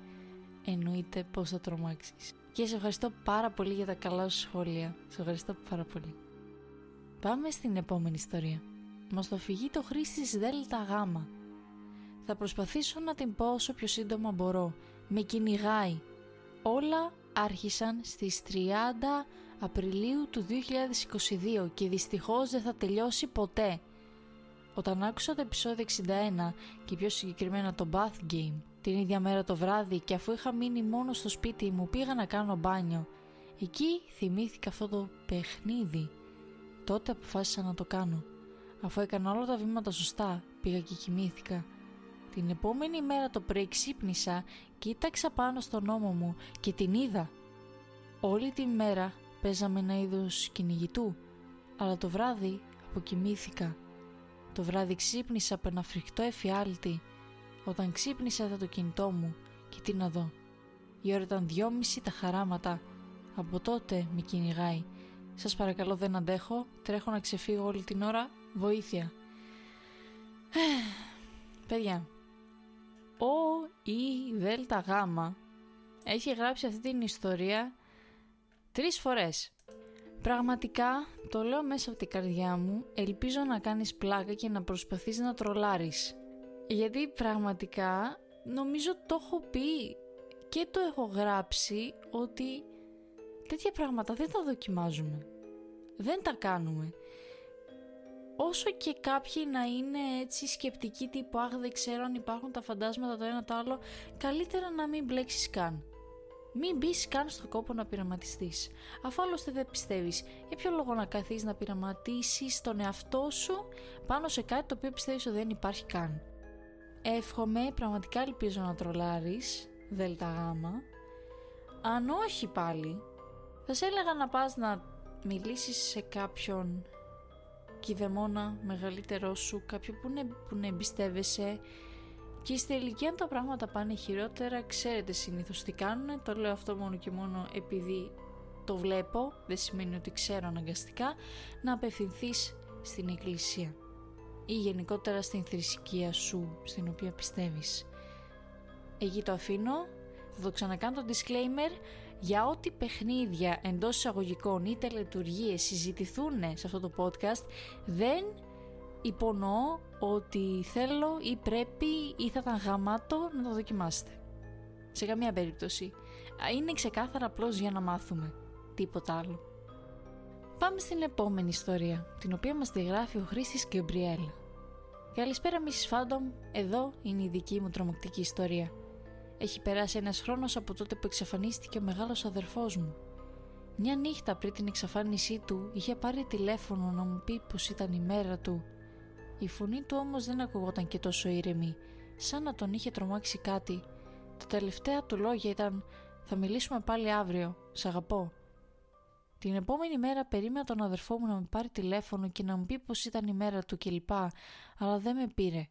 εννοείται πώς θα τρομάξεις. Και σε ευχαριστώ πάρα πολύ για τα καλά σου σχόλια. Σε ευχαριστώ πάρα πολύ. Πάμε στην επόμενη ιστορία. Μας το φυγεί το χρήστης ΔΕΛΤΑ ΓΑΜΑ. Θα προσπαθήσω να την πω όσο πιο σύντομα μπορώ. Με κυνηγάει. Όλα άρχισαν στις 30 Απριλίου του 2022 και δυστυχώς δεν θα τελειώσει ποτέ. Όταν άκουσα το επεισόδιο 61 και πιο συγκεκριμένα το Bath Game την ίδια μέρα το βράδυ και αφού είχα μείνει μόνο στο σπίτι μου πήγα να κάνω μπάνιο. Εκεί θυμήθηκα αυτό το παιχνίδι. Τότε αποφάσισα να το κάνω. Αφού έκανα όλα τα βήματα σωστά πήγα και κοιμήθηκα. Την επόμενη μέρα το πρωί ξύπνησα, κοίταξα πάνω στον ώμο μου και την είδα. Όλη τη μέρα Παίζαμε ένα είδος κυνηγητού, αλλά το βράδυ αποκοιμήθηκα. Το βράδυ ξύπνησα από ένα φρικτό εφιάλτη. Όταν ξύπνησα είδα το κινητό μου και τι να δω. Η ώρα ήταν δυόμιση τα χαράματα. Από τότε με κυνηγάει. Σας παρακαλώ δεν αντέχω, τρέχω να ξεφύγω όλη την ώρα. Βοήθεια. Παιδιά, ο ή δέλτα γάμα έχει γράψει αυτή την ιστορία Τρεις φορές. Πραγματικά, το λέω μέσα από την καρδιά μου, ελπίζω να κάνεις πλάκα και να προσπαθείς να τρολάρεις. Γιατί πραγματικά νομίζω το έχω πει και το έχω γράψει ότι τέτοια πράγματα δεν τα δοκιμάζουμε. Δεν τα κάνουμε. Όσο και κάποιοι να είναι έτσι σκεπτικοί τύπου «Αχ δεν ξέρω αν υπάρχουν τα φαντάσματα το ένα το άλλο», καλύτερα να μην μπλέξεις καν. Μην μπεις καν στο κόπο να πειραματιστείς. Αφού άλλωστε δεν πιστεύεις, για ποιο λόγο να καθίσεις να πειραματίσεις τον εαυτό σου πάνω σε κάτι το οποίο πιστεύεις ότι δεν υπάρχει καν. Εύχομαι, πραγματικά ελπίζω να τρολάρεις, δέλτα γάμα. Αν όχι πάλι, θα σε έλεγα να πας να μιλήσεις σε κάποιον κηδεμόνα μεγαλύτερό σου, κάποιον που, ναι, που ναι εμπιστεύεσαι και στη τελική αν τα πράγματα πάνε χειρότερα, ξέρετε συνήθως τι κάνουν, το λέω αυτό μόνο και μόνο επειδή το βλέπω, δεν σημαίνει ότι ξέρω αναγκαστικά, να απευθυνθείς στην εκκλησία ή γενικότερα στην θρησκεία σου, στην οποία πιστεύεις. Εκεί το αφήνω, θα το ξανακάνω το disclaimer, για ό,τι παιχνίδια εντός εισαγωγικών ή τελετουργίες συζητηθούν σε αυτό το podcast, δεν υπονοώ ότι θέλω ή πρέπει ή θα ήταν γαμάτο να το δοκιμάσετε. Σε καμία περίπτωση. Είναι ξεκάθαρα απλώς για να μάθουμε. Τίποτα άλλο. Πάμε στην επόμενη ιστορία, την οποία μας τη γράφει ο Χρήστης Γκεμπριέλ. Καλησπέρα Mrs. Φάντομ, εδώ είναι η δική μου τρομακτική ιστορία. Έχει περάσει ένας χρόνος από τότε που εξαφανίστηκε ο μεγάλος αδερφός μου. Μια νύχτα πριν την εξαφάνισή του είχε πάρει τηλέφωνο να μου πει πως ήταν η μέρα του η φωνή του όμως δεν ακουγόταν και τόσο ήρεμη, σαν να τον είχε τρομάξει κάτι. Τα τελευταία του λόγια ήταν «Θα μιλήσουμε πάλι αύριο, σ' αγαπώ». Την επόμενη μέρα περίμενα τον αδερφό μου να με πάρει τηλέφωνο και να μου πει πως ήταν η μέρα του κλπ, αλλά δεν με πήρε.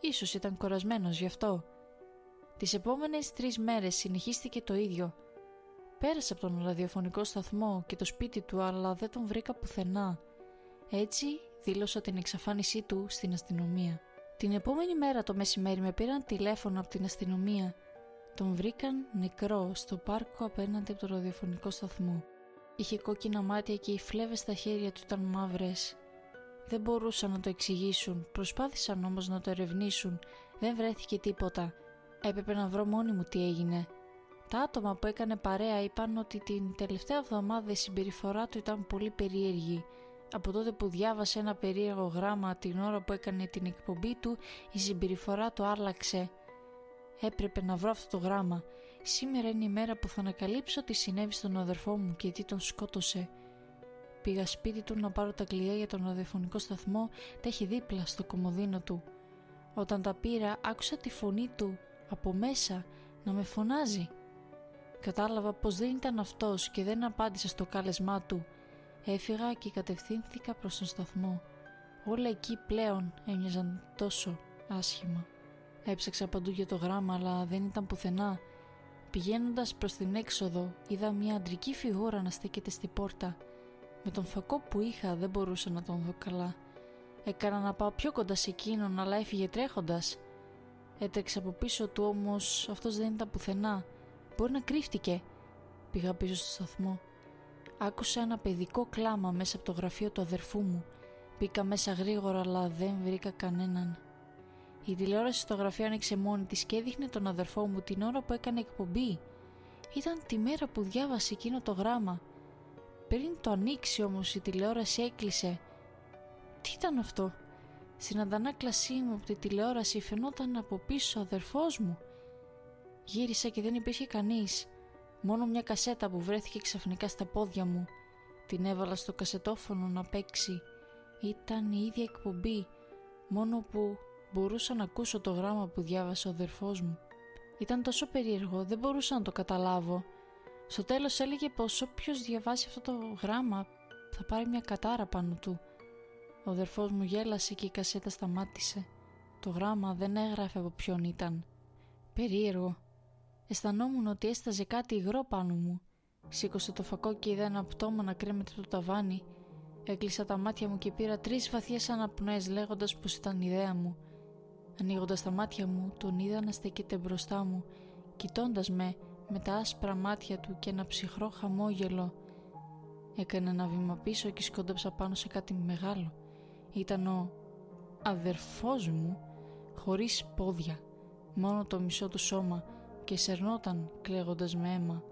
Ίσως ήταν κορασμένος γι' αυτό. Τις επόμενες τρεις μέρες συνεχίστηκε το ίδιο. Πέρασα από τον ραδιοφωνικό σταθμό και το σπίτι του αλλά δεν τον βρήκα πουθενά. Έτσι δήλωσα την εξαφάνισή του στην αστυνομία. Την επόμενη μέρα το μεσημέρι με πήραν τηλέφωνο από την αστυνομία. Τον βρήκαν νεκρό στο πάρκο απέναντι από το ραδιοφωνικό σταθμό. Είχε κόκκινα μάτια και οι φλέβες στα χέρια του ήταν μαύρες. Δεν μπορούσαν να το εξηγήσουν, προσπάθησαν όμως να το ερευνήσουν. Δεν βρέθηκε τίποτα. Έπρεπε να βρω μόνη μου τι έγινε. Τα άτομα που έκανε παρέα είπαν ότι την τελευταία εβδομάδα η συμπεριφορά του ήταν πολύ περίεργη Από τότε που διάβασε ένα περίεργο γράμμα την ώρα που έκανε την εκπομπή του, η συμπεριφορά του άλλαξε. Έπρεπε να βρω αυτό το γράμμα. Σήμερα είναι η μέρα που θα ανακαλύψω τι συνέβη στον αδερφό μου και τι τον σκότωσε. Πήγα σπίτι του να πάρω τα κλειδιά για τον ραδιοφωνικό σταθμό, τα έχει δίπλα στο κομμωδίνο του. Όταν τα πήρα, άκουσα τη φωνή του από μέσα να με φωνάζει. Κατάλαβα πως δεν ήταν αυτός και δεν απάντησα στο κάλεσμά του. Έφυγα και κατευθύνθηκα προς τον σταθμό. Όλα εκεί πλέον έμοιαζαν τόσο άσχημα. Έψαξα παντού για το γράμμα αλλά δεν ήταν πουθενά. Πηγαίνοντας προς την έξοδο είδα μια αντρική φιγούρα να στέκεται στη πόρτα. Με τον φακό που είχα δεν μπορούσα να τον δω καλά. Έκανα να πάω πιο κοντά σε εκείνον αλλά έφυγε τρέχοντας. Έτρεξα από πίσω του όμως αυτός δεν ήταν πουθενά. Μπορεί να κρύφτηκε. Πήγα πίσω στο σταθμό. Άκουσα ένα παιδικό κλάμα μέσα από το γραφείο του αδερφού μου. Μπήκα μέσα γρήγορα αλλά δεν βρήκα κανέναν. Η τηλεόραση στο γραφείο άνοιξε μόνη της και έδειχνε τον αδερφό μου την ώρα που έκανε εκπομπή. Ήταν τη μέρα που διάβασε εκείνο το γράμμα. Πριν το ανοίξει όμως η τηλεόραση έκλεισε. Τι ήταν αυτό; Στην αντανάκλασή μου από τη τηλεόραση φαινόταν από πίσω ο αδερφός μου. Γύρισα και δεν υπήρχε κανείς. Μόνο μια κασέτα που βρέθηκε ξαφνικά στα πόδια μου. Την έβαλα στο κασετόφωνο να παίξει. Ήταν η ίδια εκπομπή, μόνο που μπορούσα να ακούσω το γράμμα που διάβασε ο αδερφός μου. Ήταν τόσο περίεργο, δεν μπορούσα να το καταλάβω. Στο τέλος έλεγε πως όποιος διαβάσει αυτό το γράμμα θα πάρει μια κατάρα πάνω του. Ο αδερφός μου γέλασε και η κασέτα σταμάτησε. Το γράμμα δεν έγραφε από ποιον ήταν. Περίεργο. Αισθανόμουν ότι έσταζε κάτι υγρό πάνω μου. Σήκωσε το φακό και είδα ένα πτώμα να κρέμεται το ταβάνι. Έκλεισα τα μάτια μου και πήρα τρεις βαθιές αναπνοές λέγοντας πως ήταν ιδέα μου. Ανοίγοντας τα μάτια μου, τον είδα να στέκεται μπροστά μου, κοιτώντας με με τα άσπρα μάτια του και ένα ψυχρό χαμόγελο. Έκανε ένα βήμα πίσω και σκόνταψα πάνω σε κάτι μεγάλο. Ήταν ο αδερφός μου, χωρίς πόδια, μόνο το μισό του σώμα και σερνόταν κλαίγοντας με αίμα.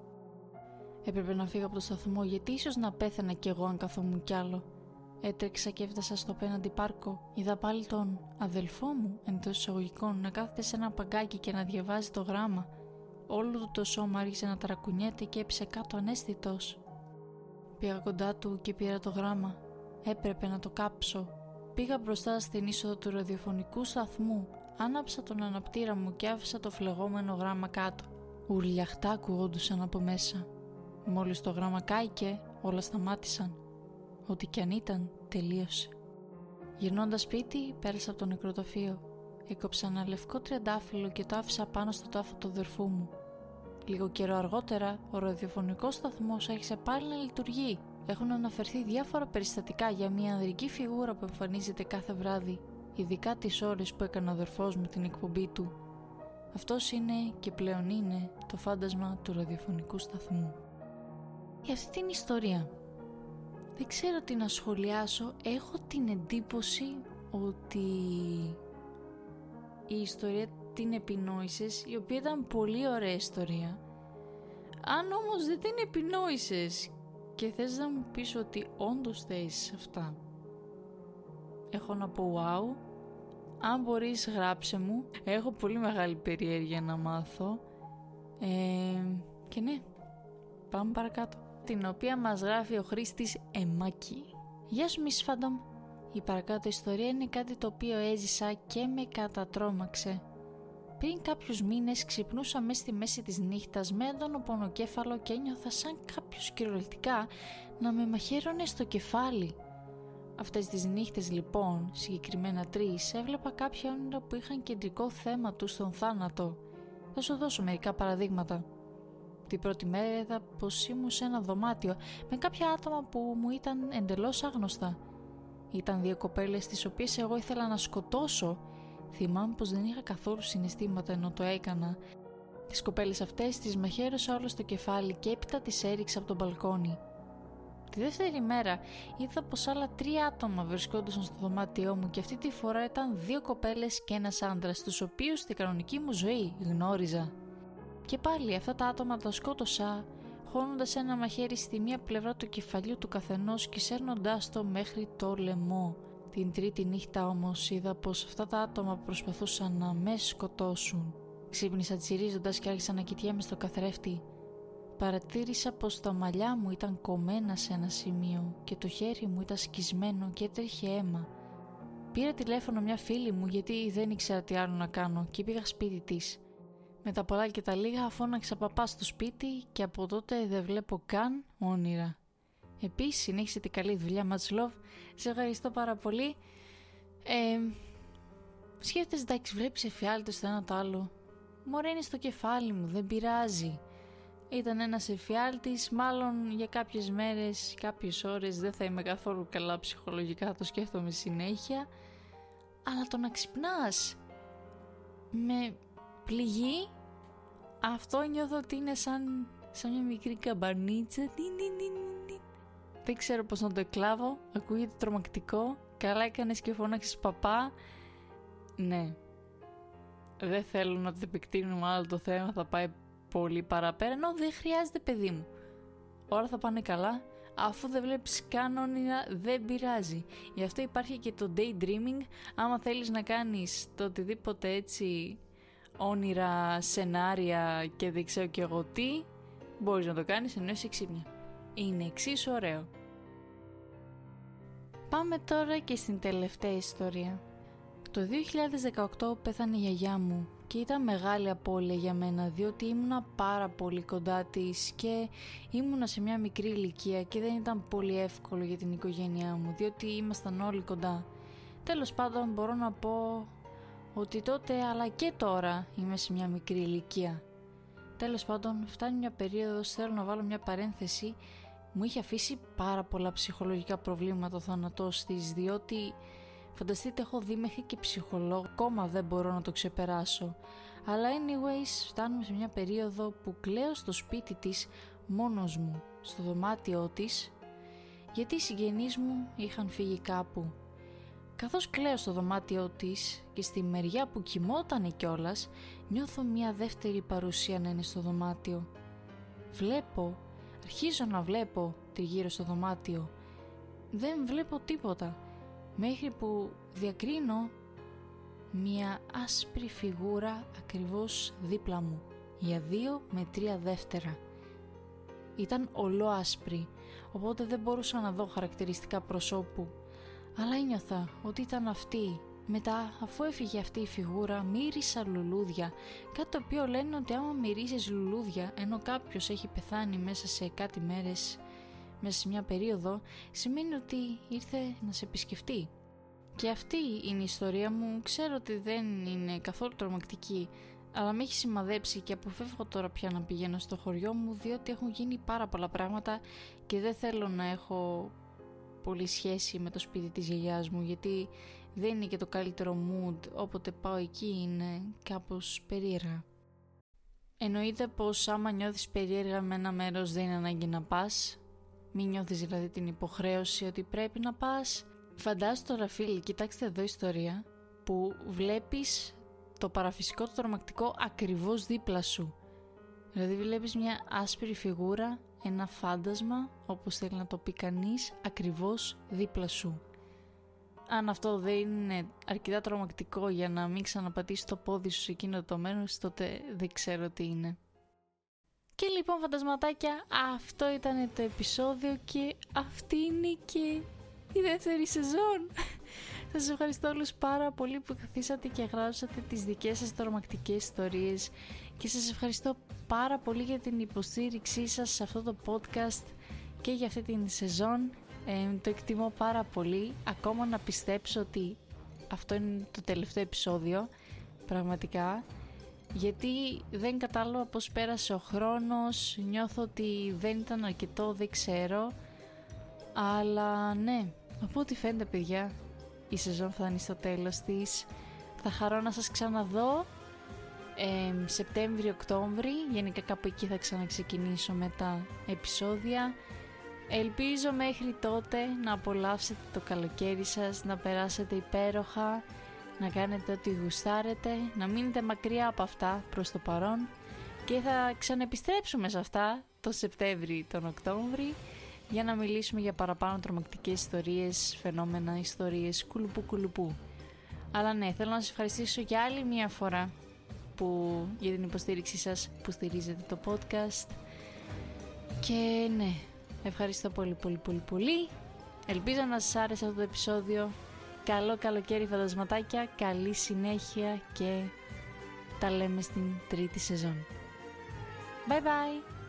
Έπρεπε να φύγω από το σταθμό γιατί ίσως να πέθανα κι εγώ αν καθόμουν κι άλλο. Έτρεξα και έφτασα στο πέναντι πάρκο. Είδα πάλι τον αδελφό μου εντός εισαγωγικών να κάθεται σε ένα παγκάκι και να διαβάζει το γράμμα. Όλο του το σώμα άρχισε να ταρακουνιέται και έπεσε κάτω ανέστητος. Πήγα κοντά του και πήρα το γράμμα. Έπρεπε να το κάψω. Πήγα μπροστά στην είσοδο του ραδιοφωνικού σταθμού Άναψα τον αναπτήρα μου και άφησα το φλεγόμενο γράμμα κάτω. Ουρλιαχτά ακουγόντουσαν από μέσα. Μόλις το γράμμα κάηκε, όλα σταμάτησαν. Ό,τι κι αν ήταν, τελείωσε. Γυρνώντας σπίτι, πέρασα από το νεκροτοφείο. Έκοψα ένα λευκό τριαντάφυλλο και το άφησα πάνω στο τάφο του αδερφού μου. Λίγο καιρό αργότερα, ο ραδιοφωνικός σταθμός άρχισε πάλι να λειτουργεί. Έχουν αναφερθεί διάφορα περιστατικά για μια ανδρική φιγούρα που εμφανίζεται κάθε βράδυ ειδικά τις ώρες που έκανε ο αδερφός μου την εκπομπή του. Αυτός είναι και πλέον είναι το φάντασμα του ραδιοφωνικού σταθμού. Για αυτή την ιστορία δεν ξέρω τι να σχολιάσω, έχω την εντύπωση ότι η ιστορία την επινόησες, η οποία ήταν πολύ ωραία ιστορία. Αν όμως δεν την επινόησες και θες να μου πεις ότι όντως θες αυτά έχω να πω wow. Αν μπορείς γράψε μου. Έχω πολύ μεγάλη περιέργεια να μάθω. Ε, και ναι, πάμε παρακάτω. Την οποία μας γράφει ο Χρήστης Εμάκη. Γεια σου Miss Phantom. Η παρακάτω ιστορία είναι κάτι το οποίο έζησα και με κατατρώμαξε. Πριν κάποιους μήνες ξυπνούσα μέσα στη μέση της νύχτας με έντονο πονοκέφαλο και ένιωθα σαν κάποιος κυριολεκτικά να με μαχαίρωνε στο κεφάλι. Αυτές τις νύχτες λοιπόν, συγκεκριμένα τρεις, έβλεπα κάποια όνειρα που είχαν κεντρικό θέμα τους στον θάνατο. Θα σου δώσω μερικά παραδείγματα. Την πρώτη μέρα είδα πως ήμουν σε ένα δωμάτιο με κάποια άτομα που μου ήταν εντελώς άγνωστα. Ήταν δύο κοπέλες τις οποίες εγώ ήθελα να σκοτώσω. Θυμάμαι πως δεν είχα καθόλου συναισθήματα ενώ το έκανα. Τις κοπέλες αυτές τις μαχαίρωσα όλο στο κεφάλι και έπειτα τις έριξα από τον μπαλκόνι. Τη δεύτερη μέρα είδα πως άλλα τρία άτομα βρισκόντουσαν στο δωμάτιό μου και αυτή τη φορά ήταν δύο κοπέλες και ένας άντρας, τους οποίους στην κανονική μου ζωή γνώριζα. Και πάλι αυτά τα άτομα τα σκότωσα χώνοντας ένα μαχαίρι στη μία πλευρά του κεφαλιού του καθενός και σέρνοντάς το μέχρι το λαιμό. Την τρίτη νύχτα όμως είδα πως αυτά τα άτομα προσπαθούσαν να με σκοτώσουν. Ξύπνησα τσιρίζοντας και άρχισα να κοιτιέμαι στο καθρέφτη. Παρατήρησα πως τα μαλλιά μου ήταν κομμένα σε ένα σημείο και το χέρι μου ήταν σκισμένο και έτρεχε αίμα. Πήρα τηλέφωνο μια φίλη μου γιατί δεν ήξερα τι άλλο να κάνω και πήγα σπίτι της. Με τα πολλά και τα λίγα φώναξα παπά στο σπίτι και από τότε δεν βλέπω καν όνειρα. Επίσης συνέχισε την καλή δουλειά Much Love. Σε ευχαριστώ πάρα πολύ. Ε, σκέφτεσαι εντάξει βλέπεις εφιάλτες το ένα το άλλο. Μωρέ είναι στο κεφάλι μου, δεν πειράζει. Ήταν ένας εφιάλτης, μάλλον για κάποιες μέρες, κάποιες ώρες δεν θα είμαι καθόλου καλά ψυχολογικά, το σκέφτομαι συνέχεια. Αλλά το να ξυπνάς με πληγή, αυτό νιώθω ότι είναι σαν, σαν μια μικρή καμπανίτσα. Δεν ξέρω πώς να το εκλάβω, ακούγεται τρομακτικό. Καλά έκανες και φώναξες παπά. Ναι, δεν θέλω να το επεκτείνουμε άλλο το θέμα, θα πάει πολύ παραπέρα, ενώ δεν χρειάζεται παιδί μου. Όλα θα πάνε καλά, αφού δεν βλέπεις καν όνειρα δεν πειράζει. Γι' αυτό υπάρχει και το daydreaming, άμα θέλεις να κάνεις το οτιδήποτε έτσι όνειρα, σενάρια και δεν ξέρω και εγώ τι, μπορείς να το κάνεις ενώ είσαι ξύπνια. Είναι εξίσου ωραίο. Πάμε τώρα και στην τελευταία ιστορία. Το 2018 πέθανε η γιαγιά μου και ήταν μεγάλη απώλεια για μένα διότι ήμουνα πάρα πολύ κοντά της και ήμουνα σε μια μικρή ηλικία και δεν ήταν πολύ εύκολο για την οικογένειά μου διότι ήμασταν όλοι κοντά. Τέλος πάντων μπορώ να πω ότι τότε αλλά και τώρα είμαι σε μια μικρή ηλικία. Τέλος πάντων φτάνει μια περίοδος, θέλω να βάλω μια παρένθεση, μου είχε αφήσει πάρα πολλά ψυχολογικά προβλήματα ο θάνατός της διότι Φανταστείτε έχω δει μέχρι και ψυχολόγο, ακόμα δεν μπορώ να το ξεπεράσω. Αλλά anyways φτάνουμε σε μια περίοδο που κλαίω στο σπίτι της μόνος μου, στο δωμάτιό της, γιατί οι συγγενείς μου είχαν φύγει κάπου. Καθώς κλαίω στο δωμάτιό της και στη μεριά που κοιμότανε κιόλας, νιώθω μια δεύτερη παρουσία να είναι στο δωμάτιο. Βλέπω, αρχίζω να βλέπω τριγύρω στο δωμάτιο. Δεν βλέπω τίποτα μέχρι που διακρίνω μία άσπρη φιγούρα ακριβώς δίπλα μου για δύο με τρία δεύτερα. Ήταν ολόασπρη, οπότε δεν μπορούσα να δω χαρακτηριστικά προσώπου, αλλά ένιωθα ότι ήταν αυτή. Μετά, αφού έφυγε αυτή η φιγούρα, μύρισα λουλούδια, κάτι το οποίο λένε ότι άμα μυρίζεις λουλούδια, ενώ κάποιος έχει πεθάνει μέσα σε κάτι μέρες, μέσα σε μια περίοδο, σημαίνει ότι ήρθε να σε επισκεφτεί. Και αυτή είναι η ιστορία μου. Ξέρω ότι δεν είναι καθόλου τρομακτική, αλλά με έχει σημαδέψει και αποφεύγω τώρα πια να πηγαίνω στο χωριό μου, διότι έχουν γίνει πάρα πολλά πράγματα και δεν θέλω να έχω πολύ σχέση με το σπίτι της γιαγιάς μου, γιατί δεν είναι και το καλύτερο mood, όποτε πάω εκεί είναι κάπως περίεργα. Εννοείται πως άμα νιώθεις περίεργα με ένα μέρος δεν είναι ανάγκη να πας, μην νιώθεις δηλαδή την υποχρέωση ότι πρέπει να πας. Φαντάσου τώρα φίλοι, κοιτάξτε εδώ ιστορία που βλέπεις το παραφυσικό το τρομακτικό ακριβώς δίπλα σου. Δηλαδή βλέπεις μια άσπρη φιγούρα, ένα φάντασμα, όπως θέλει να το πει κανείς, ακριβώς δίπλα σου. Αν αυτό δεν είναι αρκετά τρομακτικό για να μην ξαναπατήσεις το πόδι σου σε εκείνο το μέρος, τότε δεν ξέρω τι είναι. Και λοιπόν φαντασματάκια αυτό ήταν το επεισόδιο και αυτή είναι και η δεύτερη σεζόν. Σας ευχαριστώ όλους πάρα πολύ που καθίσατε και γράψατε τις δικές σας τρομακτικές ιστορίες και σας ευχαριστώ πάρα πολύ για την υποστήριξή σας σε αυτό το podcast και για αυτή την σεζόν. Ε, το εκτιμώ πάρα πολύ. Ακόμα να πιστέψω ότι αυτό είναι το τελευταίο επεισόδιο. Πραγματικά γιατί δεν κατάλαβα πως πέρασε ο χρόνος, νιώθω ότι δεν ήταν αρκετό, δεν ξέρω, αλλά ναι, από ό,τι φαίνεται παιδιά, η σεζόν θα είναι στο τέλος της, θα χαρώ να σας ξαναδώ ε, Σεπτέμβριο-Οκτώβρη, γενικά κάπου εκεί θα ξαναξεκινήσω με τα επεισόδια. Ελπίζω μέχρι τότε να απολαύσετε το καλοκαίρι σας, να περάσετε υπέροχα, να κάνετε ό,τι γουστάρετε, να μείνετε μακριά από αυτά προς το παρόν και και θα ξαναεπιστρέψουμε σε αυτά το Σεπτέμβρη, τον Οκτώβρη για να μιλήσουμε για παραπάνω τρομακτικές ιστορίες, φαινόμενα, ιστορίες, κουλουπού κουλουπού. Αλλά ναι, θέλω να σας ευχαριστήσω για άλλη μια φορά που, για την υποστήριξή σας που στηρίζετε το podcast. Και ναι, ευχαριστώ πολύ πολύ πολύ πολύ. Ελπίζω να σας άρεσε αυτό το επεισόδιο. Καλό καλοκαίρι φαντασματάκια, καλή συνέχεια και τα λέμε στην τρίτη σεζόν. Bye bye!